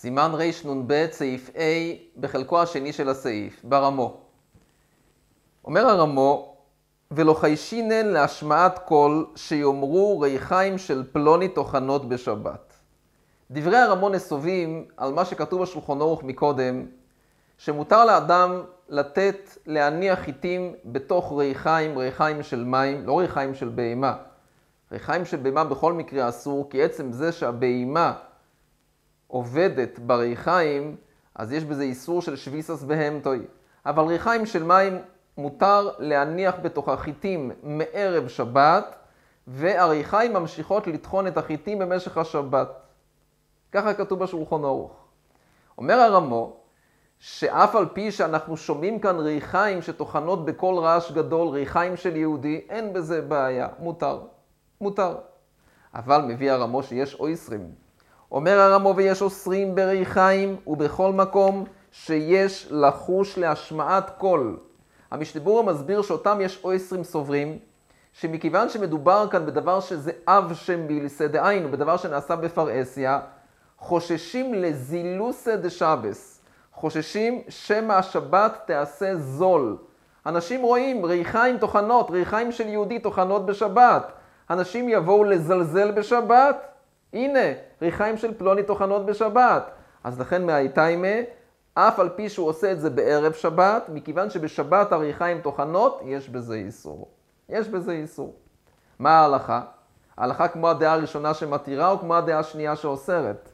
סימן רנ"ב, סעיף A, בחלקו השני של הסעיף, ברמו. אומר הרמו, ולא חיישינן להשמעת קול שיאמרו ריחיים של פלוני טוחנות בשבת. דברי הרמו נסובים על מה שכתוב בשולחון אורך מקודם, שמותר לאדם לתת, להניח חיטים בתוך ריחיים, ריחיים של מים, לא ריחיים של בהמה. ריחיים של בהמה בכל מקרה אסור, כי עצם זה שהבהמה עובדת בריחיים, אז יש בזה איסור של שביסס בהמטוי. אבל ריחיים של מים מותר להניח בתוך החיטים מערב שבת, והריחיים ממשיכות לטחון את החיטים במשך השבת. ככה כתוב בשולחון ערוך. אומר הרמו, שאף על פי שאנחנו שומעים כאן ריחיים שטוחנות בקול רעש גדול, ריחיים של יהודי, אין בזה בעיה, מותר, מותר. אבל מביא הרמו שיש אויסרים. אומר הרמו ויש אוסרים בריחיים ובכל מקום שיש לחוש להשמעת קול. המשתבור מסביר שאותם יש אויסרים סוברים, שמכיוון שמדובר כאן בדבר שזה אב שם בילסא דהיינו, בדבר שנעשה בפרהסיה, חוששים לזילוסא דשבס. חוששים שמא השבת תעשה זול. אנשים רואים ריחיים טוחנות, ריחיים של יהודי טוחנות בשבת. אנשים יבואו לזלזל בשבת, הנה, ריחיים של פלוני טוחנות בשבת. אז לכן מהאיתיימה, אף על פי שהוא עושה את זה בערב שבת, מכיוון שבשבת הריחיים טוחנות, יש בזה איסור. יש בזה איסור. מה ההלכה? ההלכה כמו הדעה הראשונה שמתירה או כמו הדעה השנייה שאוסרת?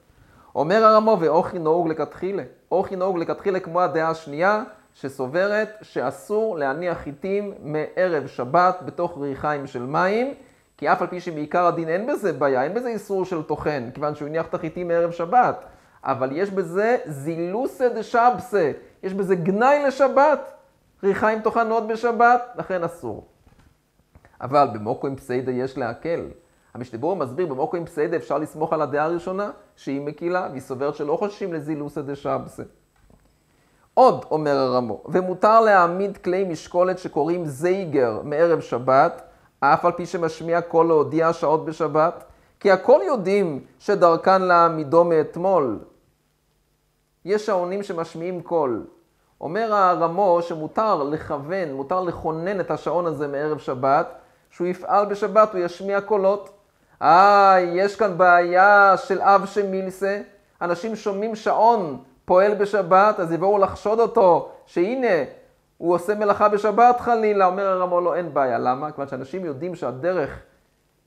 אומר הרמו, ואוכי נהוג לכתחילה. אוכי נהוג לכתחילה כמו הדעה השנייה, שסוברת שאסור להניח חיטים מערב שבת בתוך ריחיים של מים, כי אף על פי שמעיקר הדין אין בזה בעיה, אין בזה איסור של טוחן, כיוון שהוא הניח את החיטים מערב שבת. אבל יש בזה זילוסא דשבסה, יש בזה גנאי לשבת. ריחיים טוחנות בשבת, לכן אסור. אבל במוקו עם פסיידה יש להקל. המשתבור מסביר במוקו עם פסיידה אפשר לסמוך על הדעה הראשונה, שהיא מקילה, והיא סוברת שלא חוששים לזילוסא דשבסה. עוד, אומר הרמו, ומותר להעמיד כלי משקולת שקוראים זייגר מערב שבת, אף על פי שמשמיע קול להודיע שעות בשבת, כי הכל יודעים שדרכן להעמידו מאתמול. יש שעונים שמשמיעים קול. אומר הרמו שמותר לכוון, מותר לכונן את השעון הזה מערב שבת, שהוא יפעל בשבת, הוא ישמיע קולות. אה, יש כאן בעיה של אב שמילסה, אנשים שומעים שעון פועל בשבת, אז יבואו לחשוד אותו, שהנה, הוא עושה מלאכה בשבת חלילה, אומר הרמו, לא, אין בעיה. למה? כיוון שאנשים יודעים שהדרך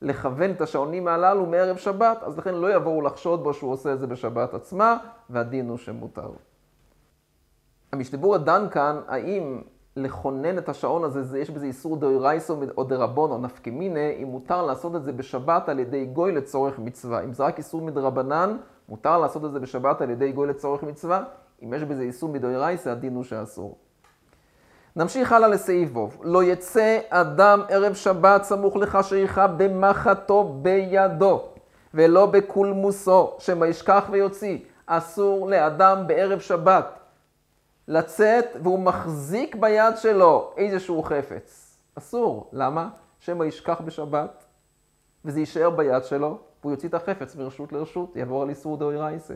לכוון את השעונים הללו מערב שבת, אז לכן לא יבואו לחשוד בו שהוא עושה את זה בשבת עצמה, והדין הוא שמותר. המשתבור הדן כאן, האם לכונן את השעון הזה, יש בזה איסור דאורייסו או דרבונו, נפקא מיניה, אם מותר לעשות את זה בשבת על ידי גוי לצורך מצווה. אם זה רק איסור מדרבנן, מותר לעשות את זה בשבת על ידי גוי לצורך מצווה. אם יש בזה איסור מדאורייסה, הדין הוא שאסור. נמשיך הלאה לסעיף ו' לא יצא אדם ערב שבת סמוך לחשיכה במחתו בידו ולא בקולמוסו, שמא ישכח ויוציא. אסור לאדם בערב שבת לצאת והוא מחזיק ביד שלו איזשהו חפץ. אסור. למה? שמא ישכח בשבת וזה יישאר ביד שלו והוא יוציא את החפץ מרשות לרשות, יעבור על איסור דאורייסה.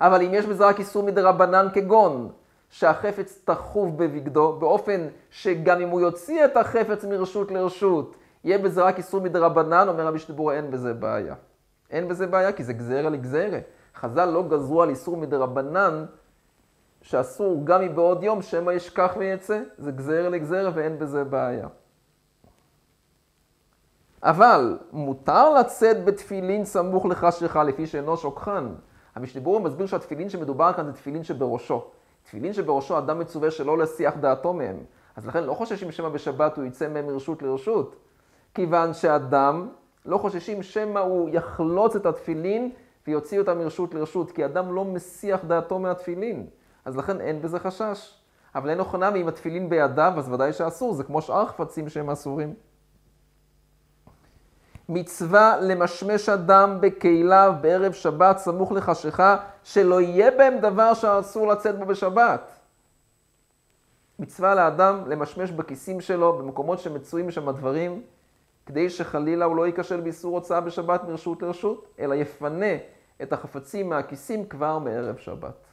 אבל אם יש בזה רק איסור מדרבנן כגון, שהחפץ תחוב בבגדו, באופן שגם אם הוא יוציא את החפץ מרשות לרשות, יהיה בזה רק איסור מדרבנן, אומר רבי שטיבור, אין בזה בעיה. אין בזה בעיה, כי זה גזירה לגזירה. חז"ל לא גזרו על איסור מדרבנן, שאסור גם מבעוד יום, שמא ישכח ויצא. זה גזירה לגזירה ואין בזה בעיה. אבל מותר לצאת בתפילין סמוך לחשיכה לפי שאינו שוכחן. המשתיבור מסביר שהתפילין שמדובר כאן זה תפילין שבראשו. תפילין שבראשו אדם מצווה שלא להסיח דעתו מהם. אז לכן לא חוששים שמא בשבת הוא יצא מהם מרשות לרשות. כיוון שאדם, לא חוששים שמא הוא יחלוץ את התפילין ויוציא אותם מרשות לרשות, כי אדם לא מסיח דעתו מהתפילין. אז לכן אין בזה חשש. אבל אין הוכנה ואם התפילין בידיו, אז ודאי שאסור, זה כמו שאר חפצים שהם אסורים. מצווה למשמש אדם בכליו בערב שבת סמוך לחשיכה, שלא יהיה בהם דבר שאסור לצאת בו בשבת. מצווה לאדם למשמש בכיסים שלו, במקומות שמצויים שם הדברים, כדי שחלילה הוא לא ייכשל באיסור הוצאה בשבת מרשות לרשות, אלא יפנה את החפצים מהכיסים כבר מערב שבת.